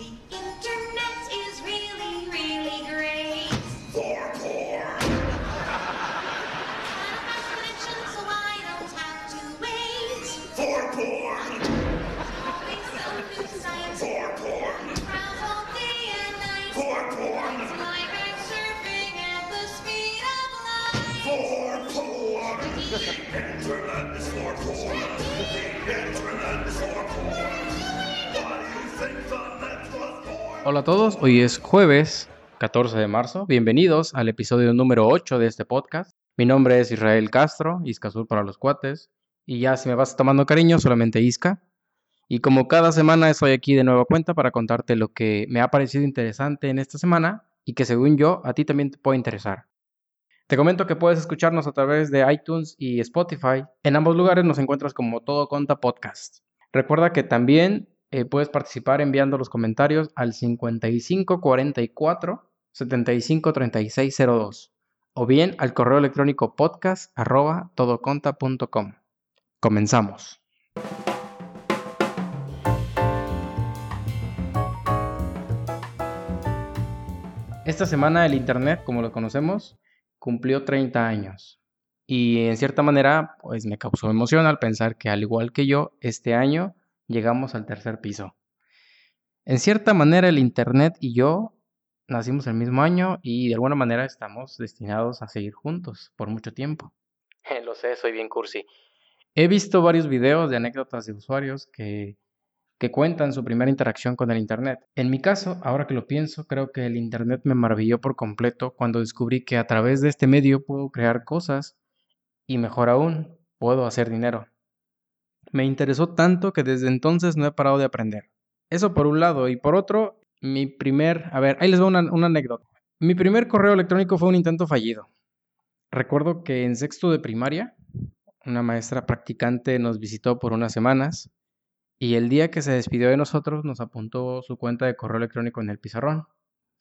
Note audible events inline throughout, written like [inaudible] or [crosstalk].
The Hola a todos, hoy es jueves 14 de marzo. Bienvenidos al episodio número 8 de este podcast. Mi nombre es Israel Castro, Iscazur para los cuates. Y ya si me vas tomando cariño, solamente Isca. Y como cada semana estoy aquí de nueva cuenta para contarte lo que me ha parecido interesante en esta semana y que según yo a ti también te puede interesar. Te comento que puedes escucharnos a través de iTunes y Spotify. En ambos lugares nos encuentras como Todo Conta Podcast. Recuerda que también eh, puedes participar enviando los comentarios al 5544 753602 o bien al correo electrónico podcast. Comenzamos. Esta semana el Internet, como lo conocemos, cumplió 30 años. Y en cierta manera, pues me causó emoción al pensar que al igual que yo, este año llegamos al tercer piso. En cierta manera el Internet y yo nacimos el mismo año y de alguna manera estamos destinados a seguir juntos por mucho tiempo. [laughs] Lo sé, soy bien cursi. He visto varios videos de anécdotas de usuarios que, que cuentan su primera interacción con el Internet. En mi caso, ahora que lo pienso, creo que el Internet me maravilló por completo cuando descubrí que a través de este medio puedo crear cosas y mejor aún, puedo hacer dinero. Me interesó tanto que desde entonces no he parado de aprender. Eso por un lado. Y por otro, mi primer... A ver, ahí les va una, una anécdota. Mi primer correo electrónico fue un intento fallido. Recuerdo que en sexto de primaria, una maestra practicante nos visitó por unas semanas y el día que se despidió de nosotros nos apuntó su cuenta de correo electrónico en el pizarrón.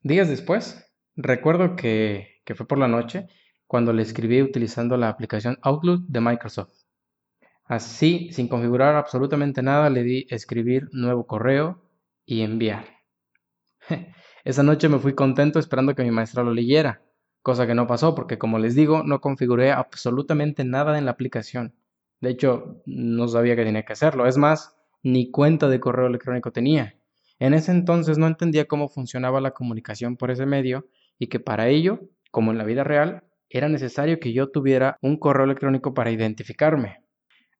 Días después, recuerdo que, que fue por la noche cuando le escribí utilizando la aplicación Outlook de Microsoft. Así, sin configurar absolutamente nada, le di escribir nuevo correo y enviar. [laughs] Esa noche me fui contento esperando que mi maestra lo leyera, cosa que no pasó porque como les digo, no configuré absolutamente nada en la aplicación. De hecho, no sabía que tenía que hacerlo. Es más, ni cuenta de correo electrónico tenía. En ese entonces no entendía cómo funcionaba la comunicación por ese medio y que para ello, como en la vida real, era necesario que yo tuviera un correo electrónico para identificarme.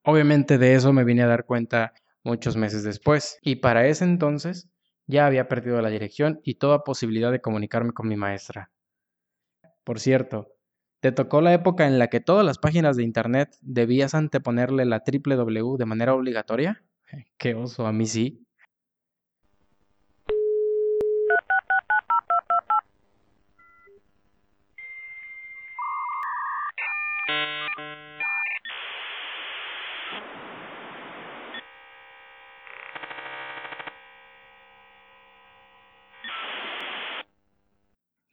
Obviamente de eso me vine a dar cuenta muchos meses después y para ese entonces ya había perdido la dirección y toda posibilidad de comunicarme con mi maestra. Por cierto, ¿te tocó la época en la que todas las páginas de internet debías anteponerle la www de manera obligatoria? [laughs] Qué oso, a mí sí.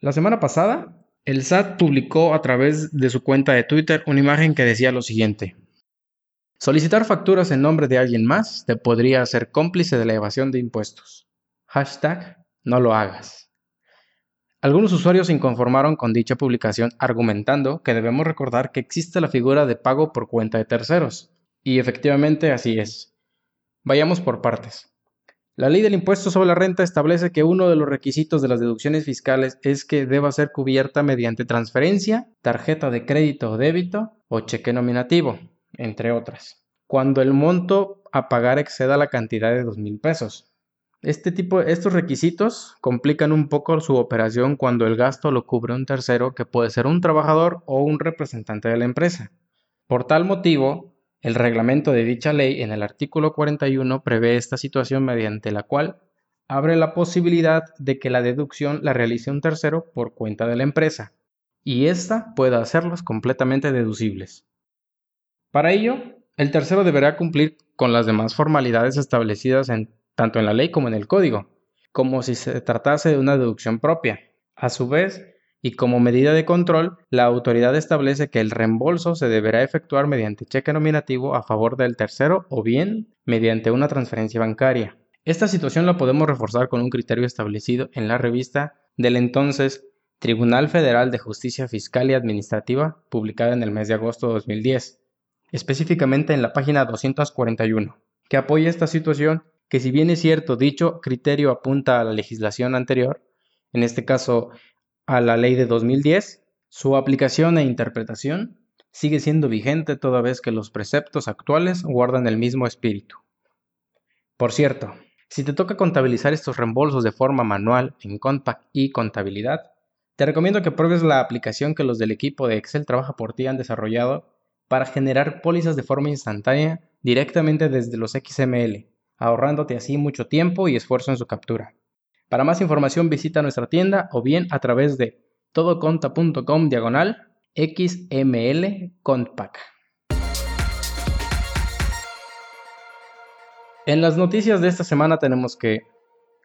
La semana pasada, el SAT publicó a través de su cuenta de Twitter una imagen que decía lo siguiente. Solicitar facturas en nombre de alguien más te podría hacer cómplice de la evasión de impuestos. Hashtag no lo hagas. Algunos usuarios se inconformaron con dicha publicación argumentando que debemos recordar que existe la figura de pago por cuenta de terceros. Y efectivamente así es. Vayamos por partes. La ley del impuesto sobre la renta establece que uno de los requisitos de las deducciones fiscales es que deba ser cubierta mediante transferencia, tarjeta de crédito o débito o cheque nominativo, entre otras, cuando el monto a pagar exceda la cantidad de dos mil pesos. Este tipo, estos requisitos complican un poco su operación cuando el gasto lo cubre un tercero que puede ser un trabajador o un representante de la empresa. Por tal motivo, el reglamento de dicha ley en el artículo 41 prevé esta situación mediante la cual abre la posibilidad de que la deducción la realice un tercero por cuenta de la empresa y ésta pueda hacerlos completamente deducibles. Para ello, el tercero deberá cumplir con las demás formalidades establecidas tanto en la ley como en el código, como si se tratase de una deducción propia. A su vez, y como medida de control, la autoridad establece que el reembolso se deberá efectuar mediante cheque nominativo a favor del tercero o bien mediante una transferencia bancaria. Esta situación la podemos reforzar con un criterio establecido en la revista del entonces Tribunal Federal de Justicia Fiscal y Administrativa, publicada en el mes de agosto de 2010, específicamente en la página 241, que apoya esta situación que si bien es cierto dicho criterio apunta a la legislación anterior, en este caso a la ley de 2010, su aplicación e interpretación sigue siendo vigente toda vez que los preceptos actuales guardan el mismo espíritu. Por cierto, si te toca contabilizar estos reembolsos de forma manual en Compact y Contabilidad, te recomiendo que pruebes la aplicación que los del equipo de Excel Trabaja por ti han desarrollado para generar pólizas de forma instantánea directamente desde los XML, ahorrándote así mucho tiempo y esfuerzo en su captura. Para más información visita nuestra tienda o bien a través de todoconta.com diagonal XML. En las noticias de esta semana tenemos que,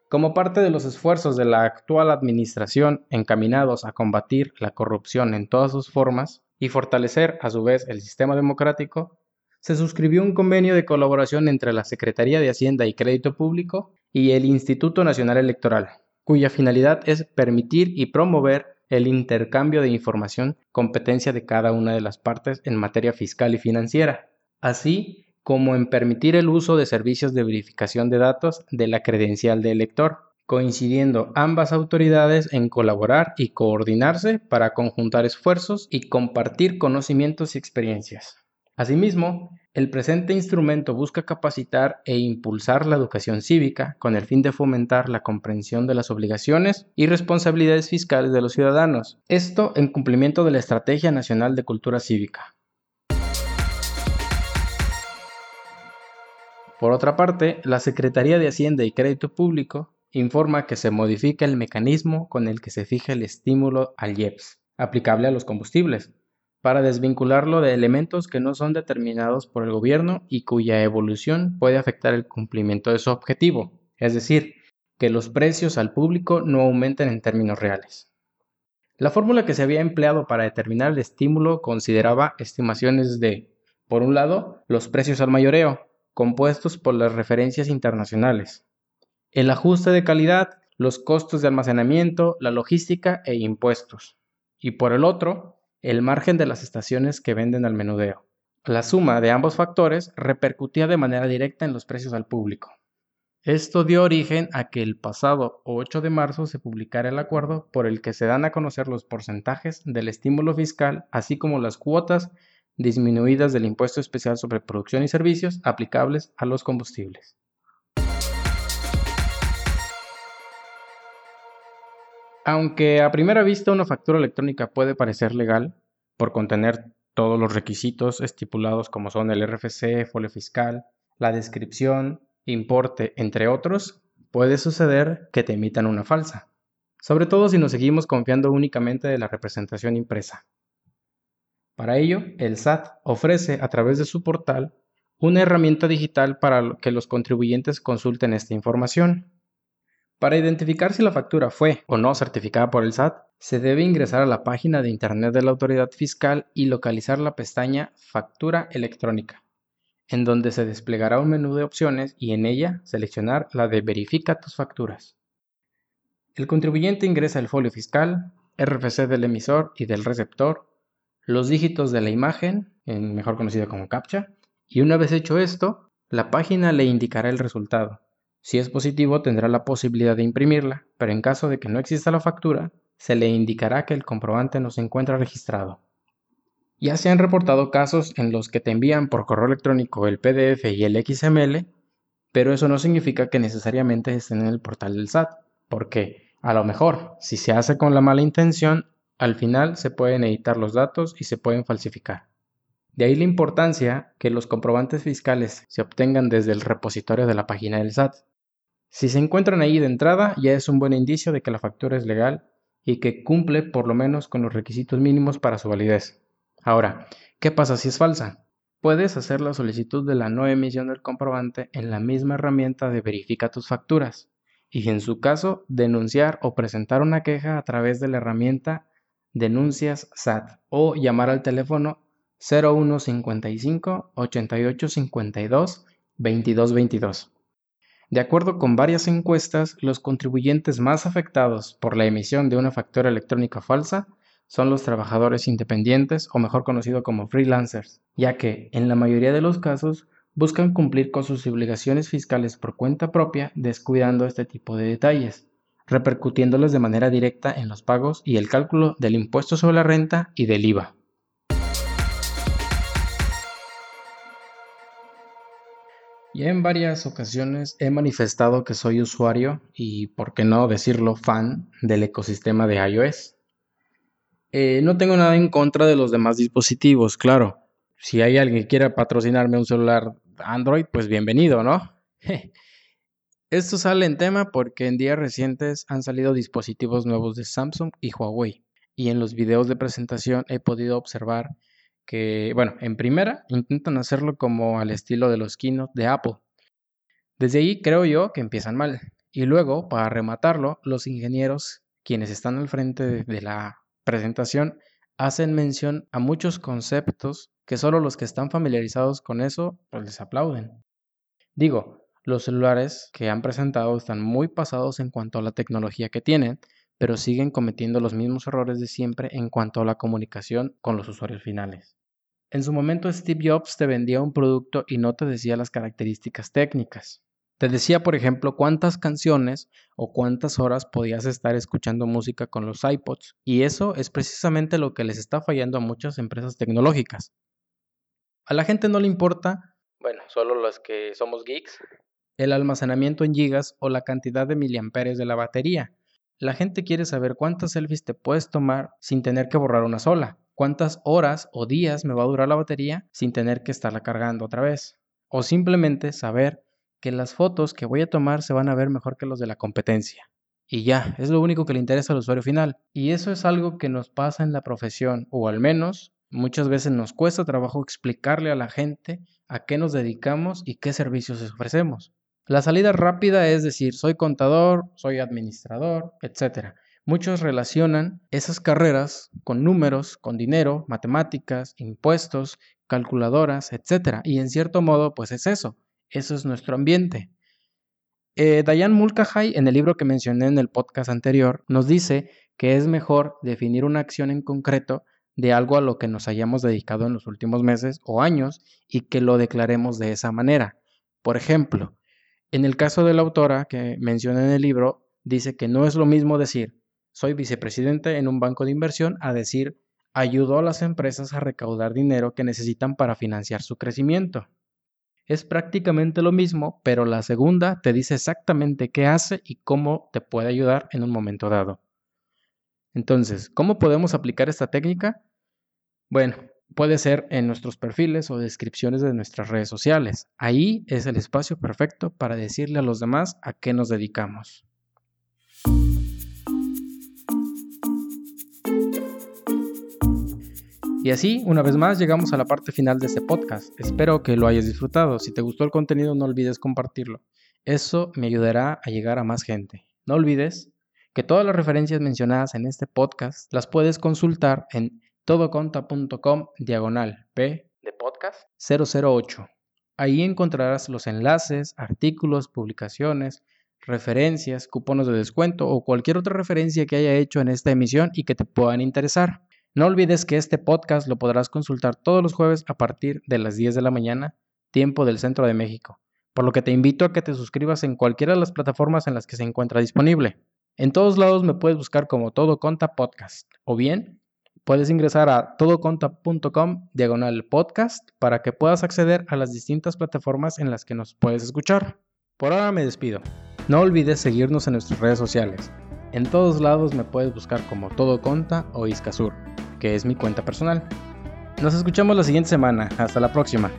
como parte de los esfuerzos de la actual administración encaminados a combatir la corrupción en todas sus formas y fortalecer a su vez el sistema democrático, se suscribió un convenio de colaboración entre la Secretaría de Hacienda y Crédito Público y el Instituto Nacional Electoral, cuya finalidad es permitir y promover el intercambio de información competencia de cada una de las partes en materia fiscal y financiera, así como en permitir el uso de servicios de verificación de datos de la credencial de elector, coincidiendo ambas autoridades en colaborar y coordinarse para conjuntar esfuerzos y compartir conocimientos y experiencias. Asimismo, el presente instrumento busca capacitar e impulsar la educación cívica con el fin de fomentar la comprensión de las obligaciones y responsabilidades fiscales de los ciudadanos, esto en cumplimiento de la Estrategia Nacional de Cultura Cívica. Por otra parte, la Secretaría de Hacienda y Crédito Público informa que se modifica el mecanismo con el que se fija el estímulo al IEPS, aplicable a los combustibles, para desvincularlo de elementos que no son determinados por el gobierno y cuya evolución puede afectar el cumplimiento de su objetivo, es decir, que los precios al público no aumenten en términos reales. La fórmula que se había empleado para determinar el estímulo consideraba estimaciones de, por un lado, los precios al mayoreo, compuestos por las referencias internacionales, el ajuste de calidad, los costos de almacenamiento, la logística e impuestos, y por el otro, el margen de las estaciones que venden al menudeo. La suma de ambos factores repercutía de manera directa en los precios al público. Esto dio origen a que el pasado 8 de marzo se publicara el acuerdo por el que se dan a conocer los porcentajes del estímulo fiscal, así como las cuotas disminuidas del impuesto especial sobre producción y servicios aplicables a los combustibles. Aunque a primera vista una factura electrónica puede parecer legal por contener todos los requisitos estipulados como son el RFC, folio fiscal, la descripción, importe, entre otros, puede suceder que te emitan una falsa, sobre todo si nos seguimos confiando únicamente de la representación impresa. Para ello, el SAT ofrece a través de su portal una herramienta digital para que los contribuyentes consulten esta información. Para identificar si la factura fue o no certificada por el SAT, se debe ingresar a la página de Internet de la autoridad fiscal y localizar la pestaña Factura electrónica, en donde se desplegará un menú de opciones y en ella seleccionar la de Verifica tus facturas. El contribuyente ingresa el folio fiscal, RFC del emisor y del receptor, los dígitos de la imagen, mejor conocido como CAPTCHA, y una vez hecho esto, la página le indicará el resultado si es positivo, tendrá la posibilidad de imprimirla, pero en caso de que no exista la factura, se le indicará que el comprobante no se encuentra registrado. Ya se han reportado casos en los que te envían por correo electrónico el PDF y el XML, pero eso no significa que necesariamente estén en el portal del SAT, porque a lo mejor, si se hace con la mala intención, al final se pueden editar los datos y se pueden falsificar. De ahí la importancia que los comprobantes fiscales se obtengan desde el repositorio de la página del SAT. Si se encuentran ahí de entrada, ya es un buen indicio de que la factura es legal y que cumple por lo menos con los requisitos mínimos para su validez. Ahora, ¿qué pasa si es falsa? Puedes hacer la solicitud de la no emisión del comprobante en la misma herramienta de verifica tus facturas y en su caso denunciar o presentar una queja a través de la herramienta denuncias SAT o llamar al teléfono 0155 8852 2222. De acuerdo con varias encuestas, los contribuyentes más afectados por la emisión de una factura electrónica falsa son los trabajadores independientes o mejor conocido como freelancers, ya que, en la mayoría de los casos, buscan cumplir con sus obligaciones fiscales por cuenta propia descuidando este tipo de detalles, repercutiéndoles de manera directa en los pagos y el cálculo del impuesto sobre la renta y del IVA. Ya en varias ocasiones he manifestado que soy usuario y, por qué no decirlo, fan del ecosistema de iOS. Eh, no tengo nada en contra de los demás dispositivos, claro. Si hay alguien que quiera patrocinarme un celular Android, pues bienvenido, ¿no? [laughs] Esto sale en tema porque en días recientes han salido dispositivos nuevos de Samsung y Huawei. Y en los videos de presentación he podido observar que, bueno, en primera, intentan hacerlo como al estilo de los keynote de Apple. Desde ahí creo yo que empiezan mal. Y luego, para rematarlo, los ingenieros, quienes están al frente de, la presentación, hacen mención a muchos conceptos que solo los que están familiarizados con eso, pues les aplauden. Digo, los celulares que han presentado están muy pasados en cuanto a la tecnología que tienen, pero siguen cometiendo los mismos errores de siempre en cuanto a la comunicación con los usuarios finales. En su momento Steve Jobs te vendía un producto y no te decía las características técnicas. Te decía, por ejemplo, cuántas canciones o cuántas horas podías estar escuchando música con los iPods, y eso es precisamente lo que les está fallando a muchas empresas tecnológicas. A la gente no le importa, bueno, solo los que somos geeks, el almacenamiento en gigas o la cantidad de miliamperes de la batería, la gente quiere saber cuántas selfies te puedes tomar sin tener que borrar una sola, cuántas horas o días me va a durar la batería sin tener que estarla cargando otra vez, o simplemente saber que las fotos que voy a tomar se van a ver mejor que los de la competencia. Y ya, es lo único que le interesa al usuario final. Y eso es algo que nos pasa en la profesión, o al menos muchas veces nos cuesta trabajo explicarle a la gente a qué nos dedicamos y qué servicios ofrecemos. La salida rápida es decir, soy contador, soy administrador, etc. Muchos relacionan esas carreras con números, con dinero, matemáticas, impuestos, calculadoras, etc. Y en cierto modo, pues es eso. Eso es nuestro ambiente. Eh, Dayan Mulcahy, en el libro que mencioné en el podcast anterior, nos dice que es mejor definir una acción en concreto de algo a lo que nos hayamos dedicado en los últimos meses o años y que lo declaremos de esa manera. Por ejemplo, en el caso de la autora que menciona en el libro, dice que no es lo mismo decir soy vicepresidente en un banco de inversión a decir ayudó a las empresas a recaudar dinero que necesitan para financiar su crecimiento. Es prácticamente lo mismo, pero la segunda te dice exactamente qué hace y cómo te puede ayudar en un momento dado. Entonces, ¿cómo podemos aplicar esta técnica? Bueno, Puede ser en nuestros perfiles o descripciones de nuestras redes sociales. Ahí es el espacio perfecto para decirle a los demás a qué nos dedicamos. Y así, una vez más, llegamos a la parte final de este podcast. Espero que lo hayas disfrutado. Si te gustó el contenido, no olvides compartirlo. Eso me ayudará a llegar a más gente. No olvides que todas las referencias mencionadas en este podcast las puedes consultar en todoconta.com diagonal P de podcast 008. Ahí encontrarás los enlaces, artículos, publicaciones, referencias, cupones de descuento o cualquier otra referencia que haya hecho en esta emisión y que te puedan interesar. No olvides que este podcast lo podrás consultar todos los jueves a partir de las 10 de la mañana, tiempo del centro de México, por lo que te invito a que te suscribas en cualquiera de las plataformas en las que se encuentra disponible. En todos lados me puedes buscar como Todo Conta Podcast o bien puedes ingresar a todoconta.com diagonal podcast para que puedas acceder a las distintas plataformas en las que nos puedes escuchar. Por ahora me despido. No olvides seguirnos en nuestras redes sociales. En todos lados me puedes buscar como Todo Conta o Iscasur, que es mi cuenta personal. Nos escuchamos la siguiente semana. Hasta la próxima.